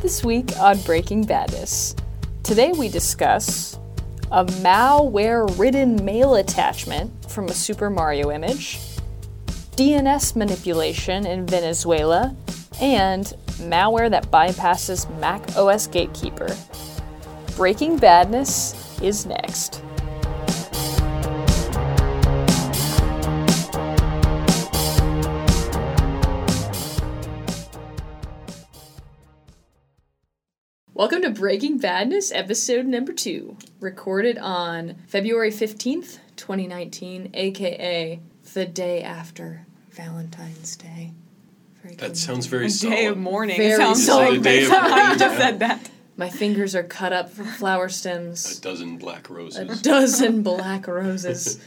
This week on Breaking Badness. Today we discuss a malware ridden mail attachment from a Super Mario image, DNS manipulation in Venezuela, and malware that bypasses Mac OS Gatekeeper. Breaking Badness is next. Welcome to Breaking Badness, episode number two, recorded on February 15th, 2019, aka the day after Valentine's Day. Very That good. sounds very Day of mourning. Very sounds solemn. so It's day of how you just said that. My fingers are cut up from flower stems. A dozen black roses. a dozen black roses.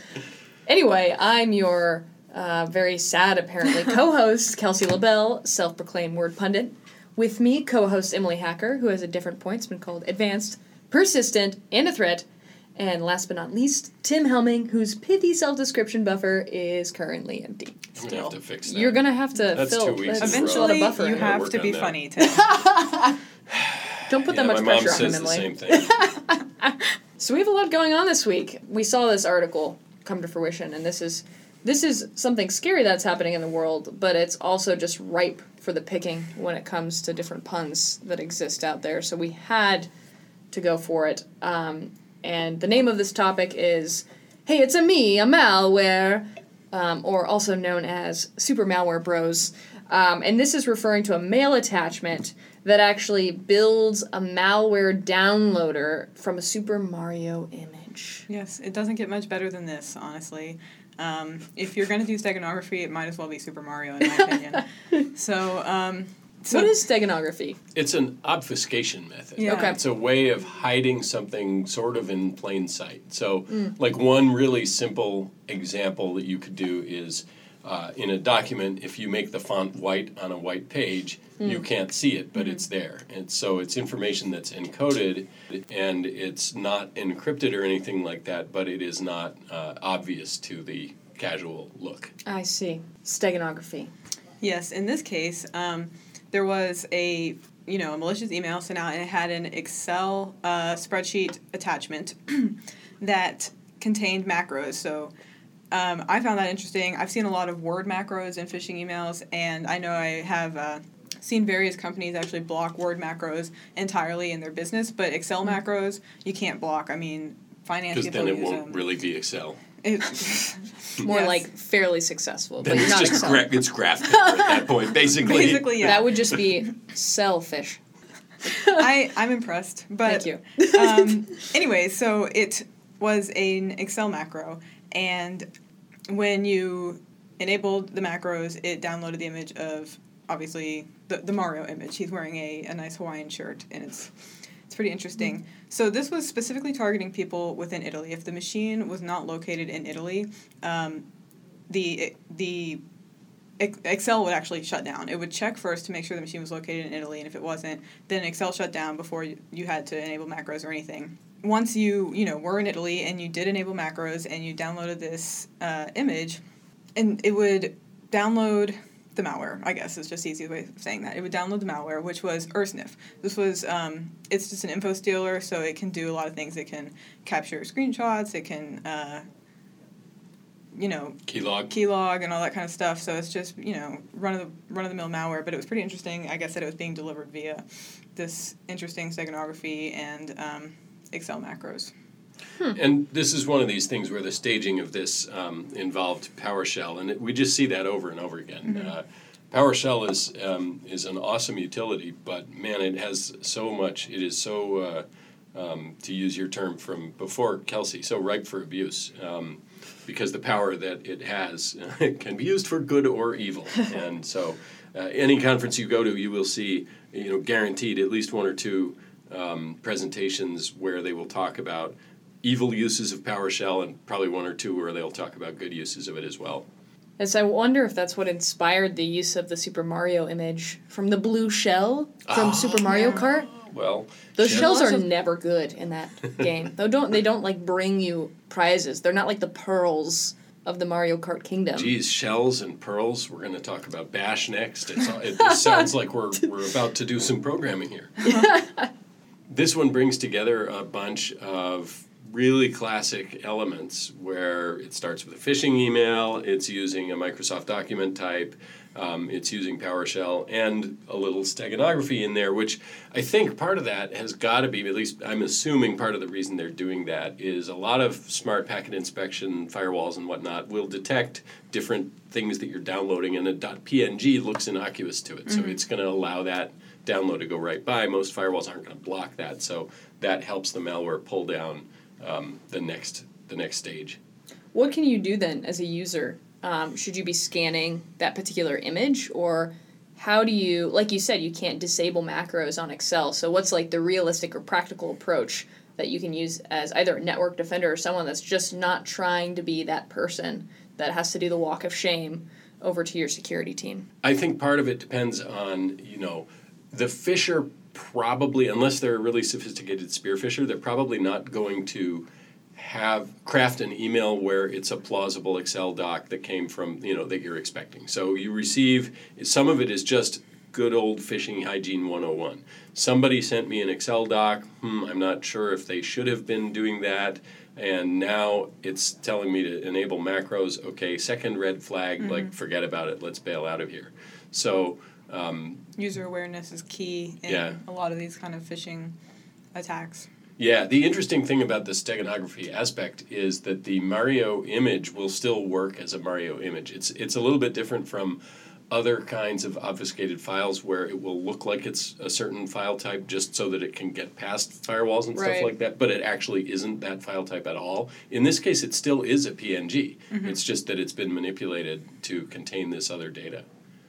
Anyway, I'm your uh, very sad, apparently, co host, Kelsey LaBelle, self proclaimed word pundit. With me, co host Emily Hacker, who has at different points been called advanced, persistent, and a threat. And last but not least, Tim Helming, whose pithy self description buffer is currently empty. I'm gonna have to fix that. You're gonna have to That's fill two weeks that's in a a row. lot of Eventually, buffer. you in. gotta have work to on be that. funny, Tim. Don't put that yeah, much my mom pressure on says him, the Emily. same thing. So we have a lot going on this week. We saw this article come to fruition, and this is this is something scary that's happening in the world, but it's also just ripe for the picking when it comes to different puns that exist out there. So we had to go for it. Um, and the name of this topic is "Hey, it's a me, a malware," um, or also known as Super Malware Bros. Um, and this is referring to a mail attachment that actually builds a malware downloader from a Super Mario image. yes, it doesn't get much better than this, honestly. Um, if you're going to do steganography, it might as well be Super Mario, in my opinion. so, um, so what is steganography? It's an obfuscation method. Yeah. Okay. It's a way of hiding something sort of in plain sight. So, Mm. like one really simple example that you could do is uh, in a document, if you make the font white on a white page, you Mm. can't see it, but Mm-hmm. it's there. And so it's information that's encoded and it's not encrypted or anything like that, but it is not uh, obvious to the casual look. I see. Steganography. Yes, in this case, um, there was a you know a malicious email sent out, and it had an Excel uh, spreadsheet attachment that contained macros. So um, I found that interesting. I've seen a lot of word macros in phishing emails, and I know I have. Uh, Seen various companies actually block word macros entirely in their business, but Excel macros you can't block. I mean, finance Because then it won't them. really be Excel. It- More Yes. like fairly successful, but Then you're it's not just Excel. gra- it's graph paper at that point, basically. basically yeah. That would just be selfish. I I'm impressed, but Thank you. um, anyway, so it was an Excel macro, and when you enabled the macros, it downloaded the image of obviously the, the Mario image. He's wearing a, a nice Hawaiian shirt, and it's it's pretty interesting. So this was specifically targeting people within Italy. If the machine was not located in Italy, um, the the Excel would actually shut down. It would check first to make sure the machine was located in Italy, and if it wasn't, then Excel shut down before you, you had to enable macros or anything. Once you you know were in Italy and you did enable macros and you downloaded this uh, image, and it would download the malware. I guess is just the easiest way of saying that. It would download the malware, which was Ursnif. This was um, it's just an info stealer, so it can do a lot of things. It can capture screenshots. It can uh, you know Keylog. keylog and all that kind of stuff. So it's just you know run of the run of the mill malware. But it was pretty interesting. I guess that it was being delivered via this interesting steganography and um, Excel macros. And this is one of these things where the staging of this um, involved PowerShell, and it, we just see that over and over again. Uh, PowerShell is um, is an awesome utility, but man, it has so much. It is so, uh, um, to use your term from before, Kelsey, so ripe for abuse. Um, because the power that it has can be used for good or evil, and so uh, any conference you go to, you will see, you know, guaranteed at least one or two um, presentations where they will talk about evil uses of PowerShell and probably one or two where they'll talk about good uses of it as well. Yes, I wonder if that's what inspired the use of the Super Mario image from the blue shell from Oh, Super Mario Kart. Well, Those Shell- shells are of- never good in that game. They don't they don't like bring you prizes. They're not like the pearls of the Mario Kart kingdom. Geez, shells and pearls. We're going to talk about Bash next. It's, all- it sounds like we're, we're about to do some programming here. this one brings together a bunch of really classic elements where it starts with a phishing email, it's using a Microsoft document type, um, it's using PowerShell, and a little steganography in there, which I think part of that has got to be, at least I'm assuming part of the reason they're doing that is a lot of smart packet inspection firewalls and whatnot will detect different things that you're downloading, and a .png looks innocuous to it. So it's going to allow that download to go right by. Most firewalls aren't going to block that, so that helps the malware pull down um, the next the next stage. What can you do then as a user? Um, should you be scanning that particular image, or how do you, like you said, you can't disable macros on Excel. So what's like the realistic or practical approach that you can use as either a network defender or someone that's just not trying to be that person that has to do the walk of shame over to your security team? I think part of it depends on, you know, the phisher probably, unless they're a really sophisticated spear phisher, they're probably not going to have craft an email where it's a plausible Excel doc that came from, you know, that you're expecting. So you receive some of it is just good old phishing hygiene 101. Somebody sent me an Excel doc. Hmm, I'm not sure if they should have been doing that. And now it's telling me to enable macros. Okay, second red flag, like forget about it. Let's bail out of here. So um, User awareness is key in Yeah. a lot of these kind of phishing attacks. Yeah, the interesting thing about the steganography aspect is that the Mario image will still work as a Mario image. It's it's a little bit different from other kinds of obfuscated files where it will look like it's a certain file type just so that it can get past firewalls and Right. stuff like that, but it actually isn't that file type at all. In this case, it still is a PNG. Mm-hmm. It's just that it's been manipulated to contain this other data.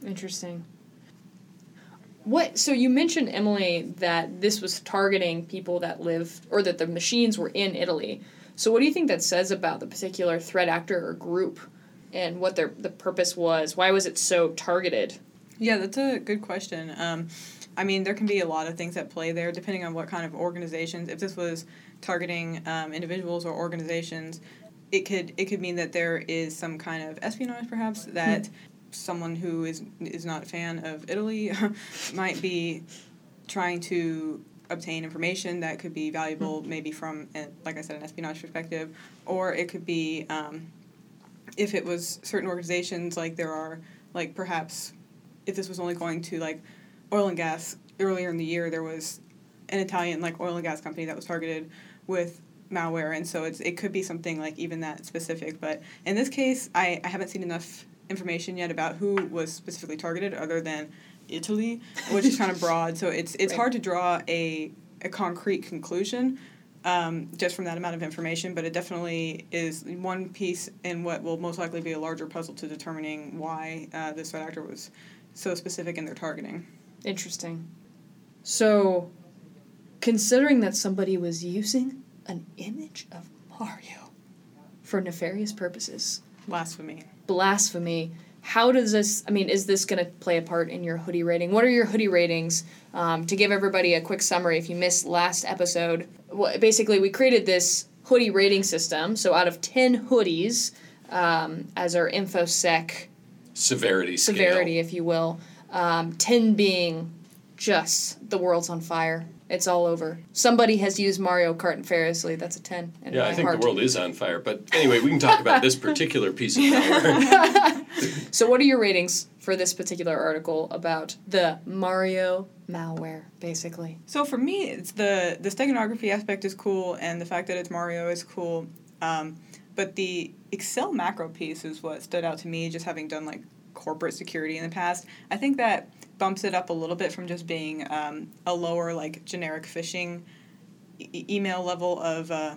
Interesting. What so you mentioned Emily that this was targeting people that live or that the machines were in Italy. So what do you think that says about the particular threat actor or group and what their the purpose was? Why was it so targeted? Yeah, that's a good question. Um, I mean, there can be a lot of things at play there, depending on what kind of organizations. If this was targeting um, individuals or organizations, it could it could mean that there is some kind of espionage, perhaps that someone who is is not a fan of Italy might be trying to obtain information that could be valuable, maybe from, like I said, an espionage perspective, or it could be um, if it was certain organizations, like there are, like perhaps if this was only going to like oil and gas earlier in the year there was an Italian like oil and gas company that was targeted with malware and so it's it could be something like even that specific but in this case I, I haven't seen enough information yet about who was specifically targeted other than Italy which is kind of broad so it's it's Right. hard to draw a a concrete conclusion um, just from that amount of information, but it definitely is one piece in what will most likely be a larger puzzle to determining why uh, this threat actor was so specific in their targeting. Interesting. So considering that somebody was using an image of Mario for nefarious purposes, Blasphemy. Blasphemy. How does this? I mean, is this going to play a part in your hoodie rating? What are your hoodie ratings? Um, to give everybody a quick summary, if you missed last episode, well, basically we created this hoodie rating system. So out of ten hoodies, um, as our infosec Severity scale. severity, if you will, um, ten being just the world's on fire. It's all over. Somebody has used Mario Kart nefariously. That's a ten. In Yeah, my I think heart. the world is on fire. But anyway, we can talk about this particular piece of malware. So, what are your ratings for this particular article about the Mario malware, basically? So for me, it's the the steganography aspect is cool, and the fact that it's Mario is cool. Um, but the Excel macro piece is what stood out to me, just having done like corporate security in the past. I think that bumps it up a little bit from just being um, a lower like generic phishing e- email level of uh,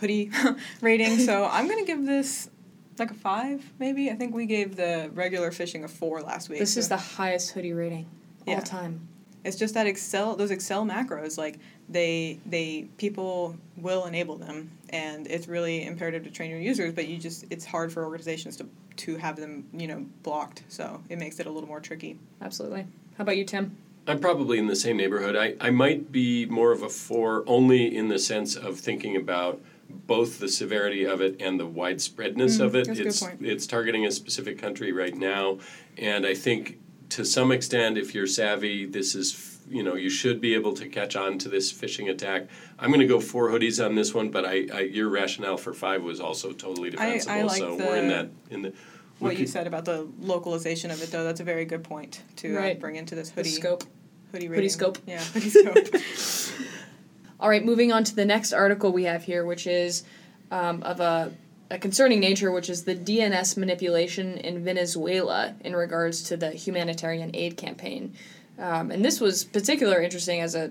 hoodie rating. So I'm gonna give this like a five, maybe. I think we gave the regular phishing a four last week. This so- is the highest hoodie rating Yeah. all time. it's just that Excel those Excel macros like they they people will enable them and it's really imperative to train your users but you just it's hard for organizations to to have them you know blocked so it makes it a little more tricky. Absolutely. How about you, Tim? I'm probably in the same neighborhood. I, I might be more of a four only in the sense of thinking about both the severity of it and the widespreadness Mm, of it. that's a good it's point. it's targeting a specific country right now, and I think to some extent, if you're savvy, this is f- you know you should be able to catch on to this phishing attack. I'm going to go four hoodies on this one, but I, I your rationale for five was also totally defensible. like so we're in that in the. we What you said about the localization of it, though, that's a very good point to uh, bring into this The hoodie scope. hoodie Hoodie scope. Yeah, hoodie scope. All right, moving on to the next article we have here, which is um, of a, a concerning nature, which is the DNS manipulation in Venezuela in regards to the humanitarian aid campaign. Um, and this was particularly interesting as a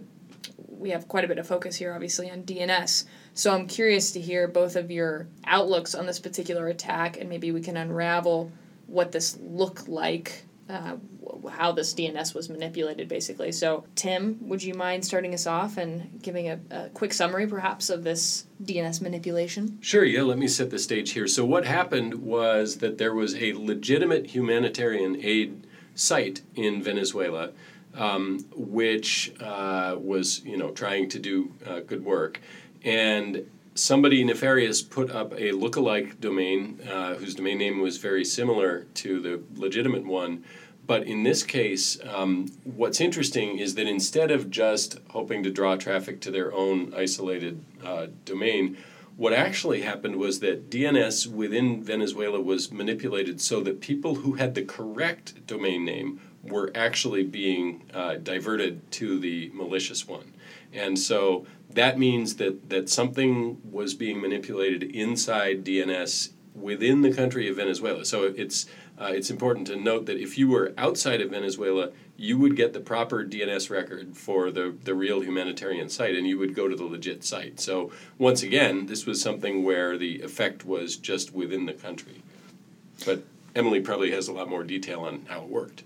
we have quite a bit of focus here, obviously, on DNS. So I'm curious to hear both of your outlooks on this particular attack, and maybe we can unravel what this looked like, uh, how this DNS was manipulated, basically. So, Tim, would you mind starting us off and giving a, a quick summary, perhaps, of this DNS manipulation? Sure, yeah, let me set the stage here. So, what happened was that there was a legitimate humanitarian aid site in Venezuela, um, which uh, was, you know, trying to do uh, good work. And somebody nefarious put up a lookalike domain uh, whose domain name was very similar to the legitimate one. But in this case, um, what's interesting is that instead of just hoping to draw traffic to their own isolated uh, domain, what actually happened was that DNS within Venezuela was manipulated so that people who had the correct domain name were actually being uh, diverted to the malicious one. And so that means that, that something was being manipulated inside DNS within the country of Venezuela. So it's uh, it's important to note that if you were outside of Venezuela, you would get the proper DNS record for the, the real humanitarian site and you would go to the legit site. So once again, this was something where the effect was just within the country. But Emily probably has a lot more detail on how it worked.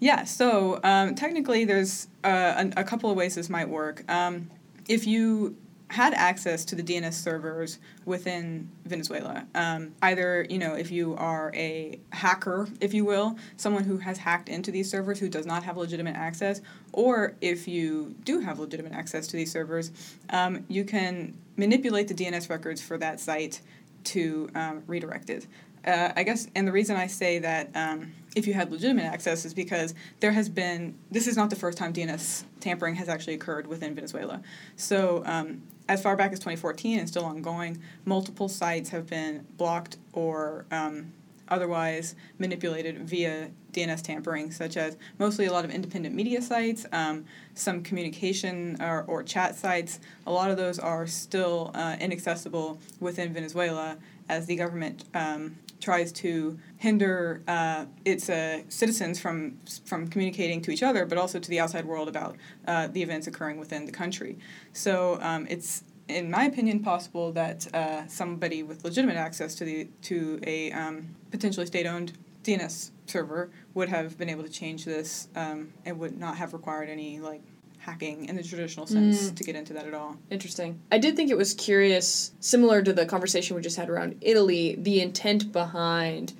Yeah, so um, technically, there's uh, a, a couple of ways this might work. Um, if you had access to the DNS servers within Venezuela, um, either you know if you are a hacker, if you will, someone who has hacked into these servers who does not have legitimate access, or if you do have legitimate access to these servers, um, you can manipulate the DNS records for that site to um, redirect it. Uh, I guess, and the reason I say that um, if you had legitimate access is because there has been, this is not the first time DNS tampering has actually occurred within Venezuela. So, um, as far back as 2014 and still ongoing, multiple sites have been blocked or um, otherwise manipulated via DNS tampering, such as mostly a lot of independent media sites, um, some communication or, or chat sites. A lot of those are still uh, inaccessible within Venezuela as the government um, tries to hinder uh, its uh, citizens from from communicating to each other, but also to the outside world about uh, the events occurring within the country. So um, it's, in my opinion, possible that uh, somebody with legitimate access to the to a um, potentially state-owned DNS server would have been able to change this um, and would not have required any like hacking in the traditional sense to get into that at all. Interesting. I did think it was curious, similar to the conversation we just had around Italy, the intent behind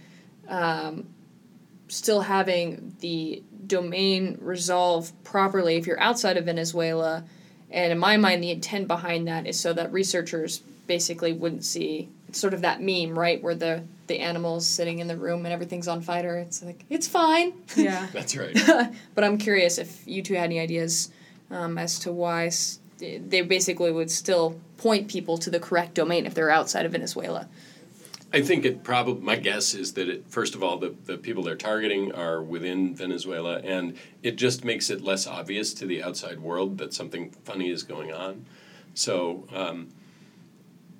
um, still having the domain resolve properly if you're outside of Venezuela. And in my mind, the intent behind that is so that researchers basically wouldn't see it's sort of that meme, right, where the the animals sitting in the room and everything's on fire. It's like it's fine. Yeah. That's right. but I'm curious if you two had any ideas um, as to why s- they basically would still point people to the correct domain if they're outside of Venezuela. I think it probably, my guess is that it, first of all, the, the people they're targeting are within Venezuela, and it just makes it less obvious to the outside world that something funny is going on. So um,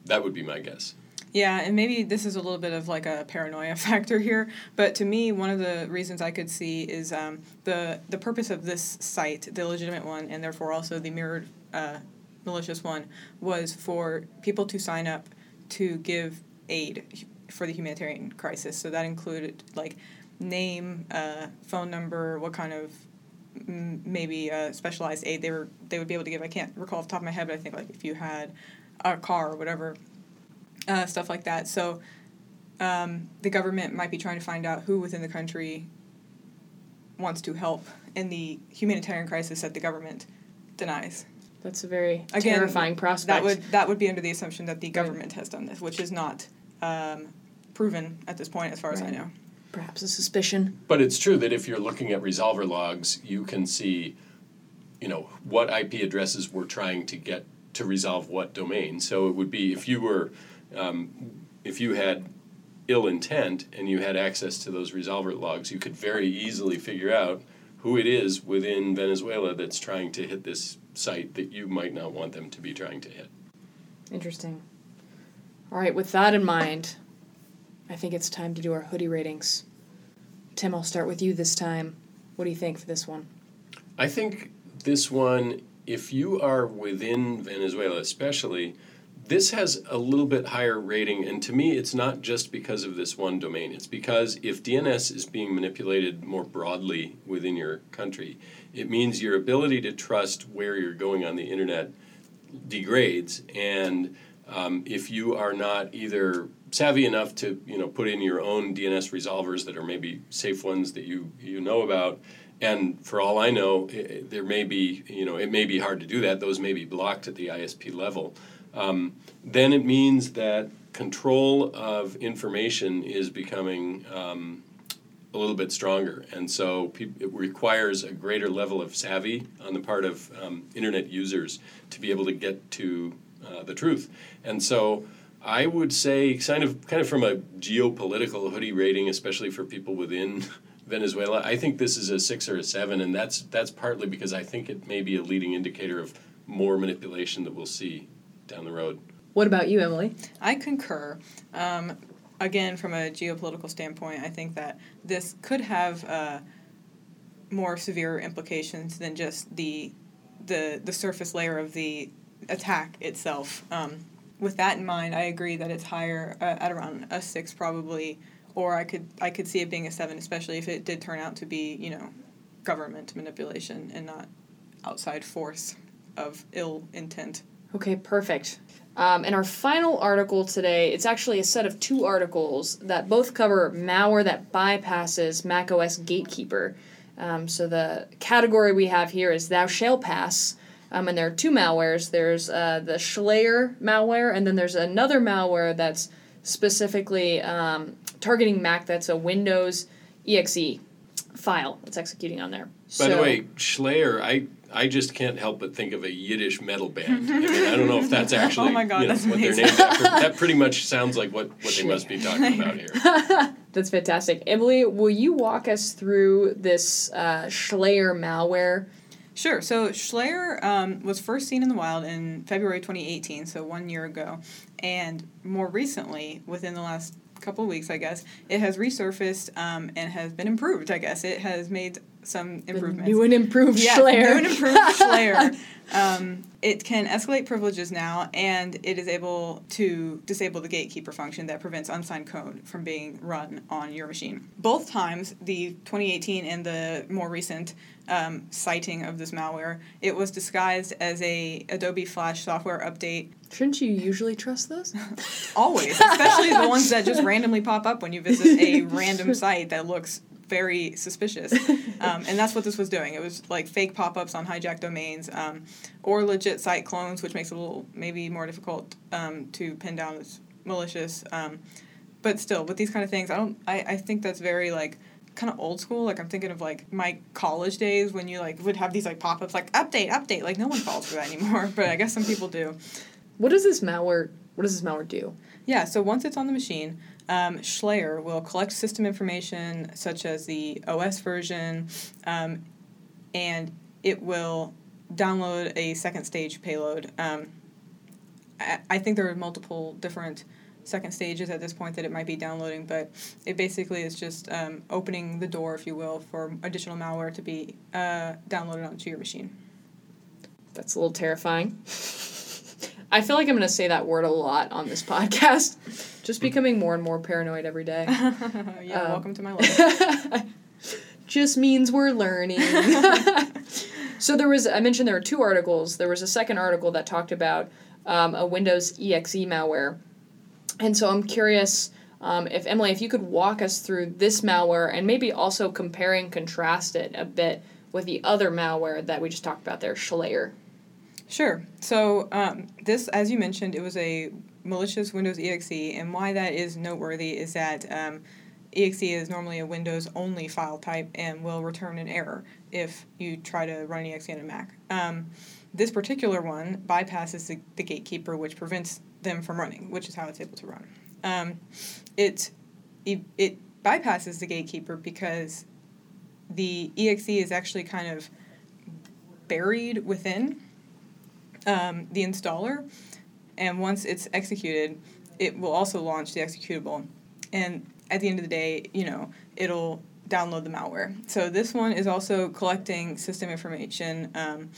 that would be my guess. Yeah, and maybe this is a little bit of like a paranoia factor here, but to me, one of the reasons I could see is um, the the purpose of this site, the legitimate one, and therefore also the mirrored uh, malicious one, was for people to sign up to give aid for the humanitarian crisis. So that included like name, uh, phone number, what kind of mm, maybe uh, specialized aid they were they would be able to give. I can't recall off the top of my head, but I think like if you had a car or whatever uh, stuff like that. So um, the government might be trying to find out who within the country wants to help in the humanitarian crisis that the government denies. That's a very Again, terrifying prospect. That would that would be under the assumption that the government has done this, which is not um, proven at this point, as far as I know. perhaps a suspicion. But it's true that if you're looking at resolver logs, you can see, you know, what IP addresses we're trying to get to resolve what domain. So it would be if you were, um, if you had ill intent and you had access to those resolver logs, you could very easily figure out who it is within Venezuela that's trying to hit this site that you might not want them to be trying to hit. Interesting. All right, with that in mind, I think it's time to do our hoodie ratings. Tim, I'll start with you this time. What do you think for this one? I think this one, if you are within Venezuela, especially, this has a little bit higher rating. And to me, it's not just because of this one domain. It's because if DNS is being manipulated more broadly within your country, it means your ability to trust where you're going on the internet degrades. And um, if you are not either savvy enough to you know put in your own DNS resolvers that are maybe safe ones that you you know about, and for all I know, i- i- there may be you know it may be hard to do that. Those may be blocked at the ISP level. Um, then it means that control of information is becoming um, a little bit stronger, and so peop it requires a greater level of savvy on the part of um, internet users to be able to get to uh, the truth. And so, I would say, kind of, kind of from a geopolitical hoodie rating, especially for people within Venezuela, I think this is a six or a seven, and that's that's partly because I think it may be a leading indicator of more manipulation that we'll see down the road. What about you, Emily? I concur. Um, again, from a geopolitical standpoint, I think that this could have uh, more severe implications than just the the the surface layer of the attack itself. Um, with that in mind, I agree that it's higher uh, at around a six probably, or I could I could see it being a seven, especially if it did turn out to be you know government manipulation and not outside force of ill intent. Okay, perfect. Um, and our final article today, it's actually a set of two articles that both cover malware that bypasses macOS Gatekeeper. Um, so the category we have here is Thou Shall Pass, um, and there are two malwares. There's uh, the Shlayer malware, and then there's another malware that's specifically um, targeting Mac. That's a Windows exe file that's executing on there. By the way, Shlayer, I I just can't help but think of a Yiddish metal band. I mean, I don't know if that's actually Oh my God, you know, that's what they're amazing. named after. That pretty much sounds like what, what they must be talking about here. That's fantastic. Emily, will you walk us through this uh, Shlayer malware? Sure. So Shlayer um, was first seen in the wild in February 2018, so one year ago. And more recently, within the last couple of weeks, I guess, it has resurfaced um, and has been improved, I guess. It has made some The improvements. new and improved yeah, new and improved Shlayer. Um, it can escalate privileges now, and it is able to disable the gatekeeper function that prevents unsigned code from being run on your machine. Both times, the 2018 and the more recent um, sighting of this malware, it was disguised as a Adobe Flash software update. Shouldn't you usually trust those? Always, especially the ones that just randomly pop up when you visit a random site that looks very suspicious. Um, and that's what this was doing. It was like fake pop ups on hijacked domains um, or legit site clones, which makes it a little maybe more difficult um, to pin down as malicious. Um, but still, with these kind of things, I don't. I, I think that's very like kind of old school. Like I'm thinking of like my college days when you like would have these like pop ups like update, update. Like no one falls for that anymore, but I guess some people do. what does this malware? What does this malware do? Yeah, so once it's on the machine, um, will collect system information such as the OS version, um, and it will download a second stage payload. Um, I, I think there are multiple different second stages at this point that it might be downloading, but it basically is just um, opening the door, if you will, for additional malware to be uh, downloaded onto your machine. That's a little terrifying. I feel like I'm going to say that word a lot on this podcast. Just becoming more and more paranoid every day. yeah, Um, welcome to my life. Just means we're learning. so there was, I mentioned there were two articles. There was a second article that talked about um, a Windows exe malware. And so I'm curious um, if Emily, if you could walk us through this malware and maybe also compare and contrast it a bit with the other malware that we just talked about there, Shlayer. Sure. So um, this, as you mentioned, it was a malicious Windows exe, and why that is noteworthy is that um, exe is normally a Windows only file type and will return an error if you try to run exe on a Mac. Um, this particular one bypasses the, the, gatekeeper, which prevents them from running, which is how it's able to run. Um, it, it, it bypasses the gatekeeper because the exe is actually kind of buried within um, the installer, and once it's executed, it will also launch the executable. And at the end of the day, you know, it'll download the malware. So this one is also collecting system information um,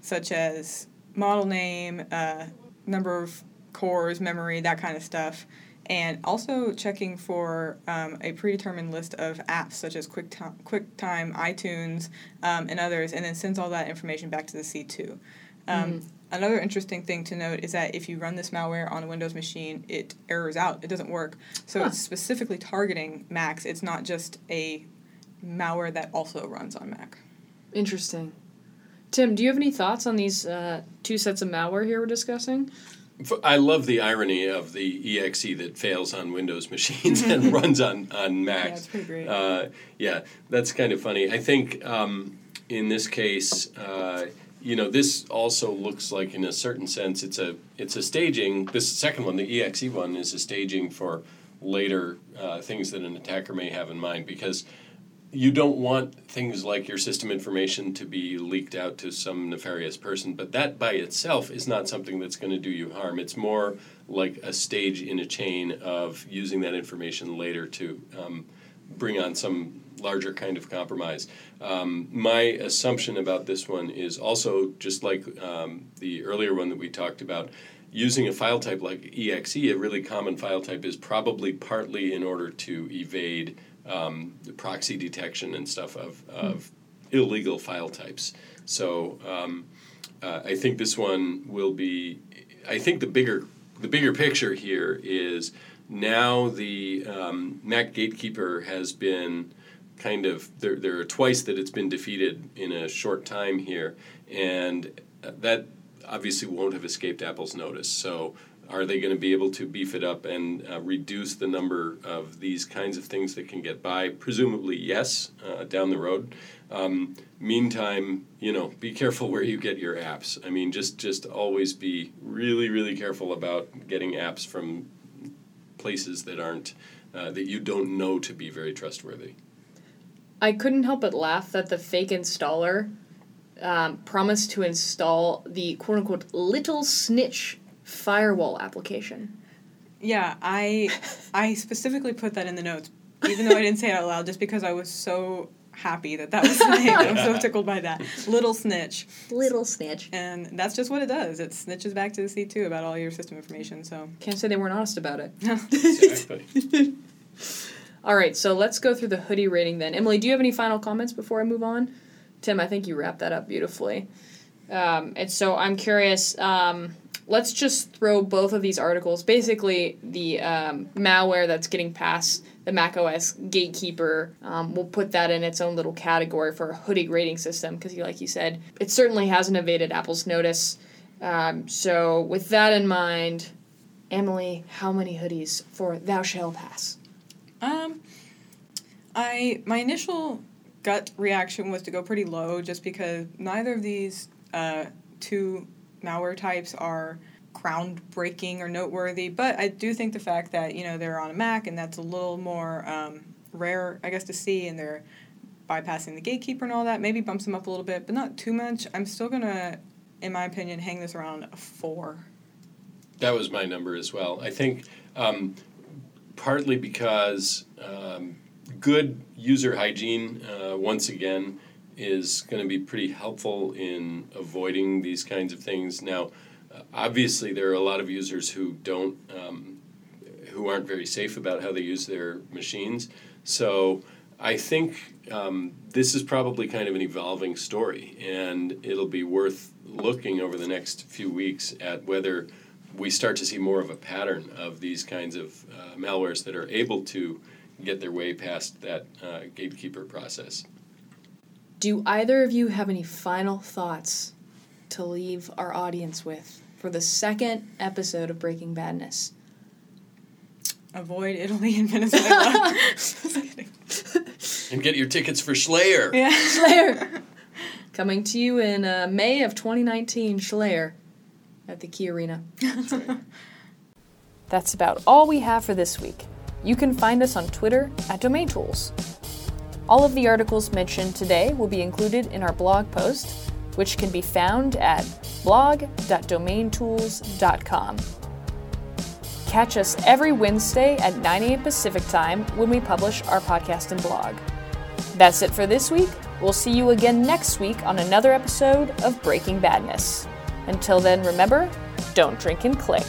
such as model name, uh, number of cores, memory, that kind of stuff, and also checking for um, a predetermined list of apps such as QuickTime, QuickTime iTunes, um, and others, and then sends all that information back to the C2. Um, mm Another interesting thing to note is that if you run this malware on a Windows machine, it errors out. It doesn't work. So huh. it's specifically targeting Macs. It's not just a malware that also runs on Mac. Interesting. Tim, do you have any thoughts on these uh, two sets of malware here we're discussing? I love the irony of the exe that fails on Windows machines and runs on, on Macs. Yeah, it's pretty great. Uh, yeah, that's kind of funny. I think um, in this case, uh, you know, this also looks like, in a certain sense, it's a it's a staging. This second one, the exe one, is a staging for later uh, things that an attacker may have in mind because you don't want things like your system information to be leaked out to some nefarious person, but that by itself is not something that's going to do you harm. It's more like a stage in a chain of using that information later to um, bring on some larger kind of compromise. Um, my assumption about this one is also just like um, the earlier one that we talked about. Using a file type like exe, a really common file type, is probably partly in order to evade um, proxy detection and stuff of, of mm. illegal file types. So um, uh, I think this one will be. I think the bigger the bigger picture here is now the um, Mac Gatekeeper has been kind of there, there are twice that it's been defeated in a short time here, and that obviously won't have escaped Apple's notice. So, are they going to be able to beef it up and uh, reduce the number of these kinds of things that can get by? Presumably, yes, uh, down the road. Um, meantime, you know, be careful where you get your apps. I mean, just just always be really, really careful about getting apps from places that aren't uh, that you don't know to be very trustworthy. I couldn't help but laugh that the fake installer um, promised to install the quote unquote little snitch firewall application. Yeah, I I specifically put that in the notes, even though I didn't say it out loud, just because I was so happy that that was the name. I'm so tickled by that. Little snitch. Little snitch. And that's just what it does. It snitches back to the C2 about all your system information. So can't say they weren't honest about it. exactly. All right, so let's go through the hoodie rating then. Emily, do you have any final comments before I move on? Tim, I think you wrapped that up beautifully. Um, and so I'm curious. Um, let's just throw both of these articles. Basically, the um, malware that's getting past the macOS gatekeeper, um, we'll put that in its own little category for a hoodie rating system because, like you said, it certainly hasn't evaded Apple's notice. Um, so, with that in mind, Emily, how many hoodies for Thou Shall Pass? Um, I my initial gut reaction was to go pretty low, just because neither of these uh, two malware types are groundbreaking or noteworthy. But I do think the fact that you know they're on a Mac and that's a little more um, rare, I guess, to see, and they're bypassing the gatekeeper and all that maybe bumps them up a little bit, but not too much. I'm still gonna, in my opinion, hang this around a four. That was my number as well. I think um, partly because um, good user hygiene, uh, once again, is going to be pretty helpful in avoiding these kinds of things. Now, uh, obviously, there are a lot of users who don't, um, who aren't very safe about how they use their machines. So, I think um, this is probably kind of an evolving story, and it'll be worth looking over the next few weeks at whether we start to see more of a pattern of these kinds of uh, malwares that are able to get their way past that uh, gatekeeper process. Do either of you have any final thoughts to leave our audience with for the second episode of Breaking Badness? Avoid Italy and Venezuela. Just kidding. And get your tickets for Slayer. Yeah. Slayer! Coming to you in uh, May of 2019, Slayer at the Key Arena. That's about all we have for this week. You can find us on Twitter at Domain Tools. All of the articles mentioned today will be included in our blog post, which can be found at blog.domaintools.com. Catch us every Wednesday at 9 a.m. Pacific Time when we publish our podcast and blog. That's it for this week. We'll see you again next week on another episode of Breaking Badness. Until then, remember don't drink and click.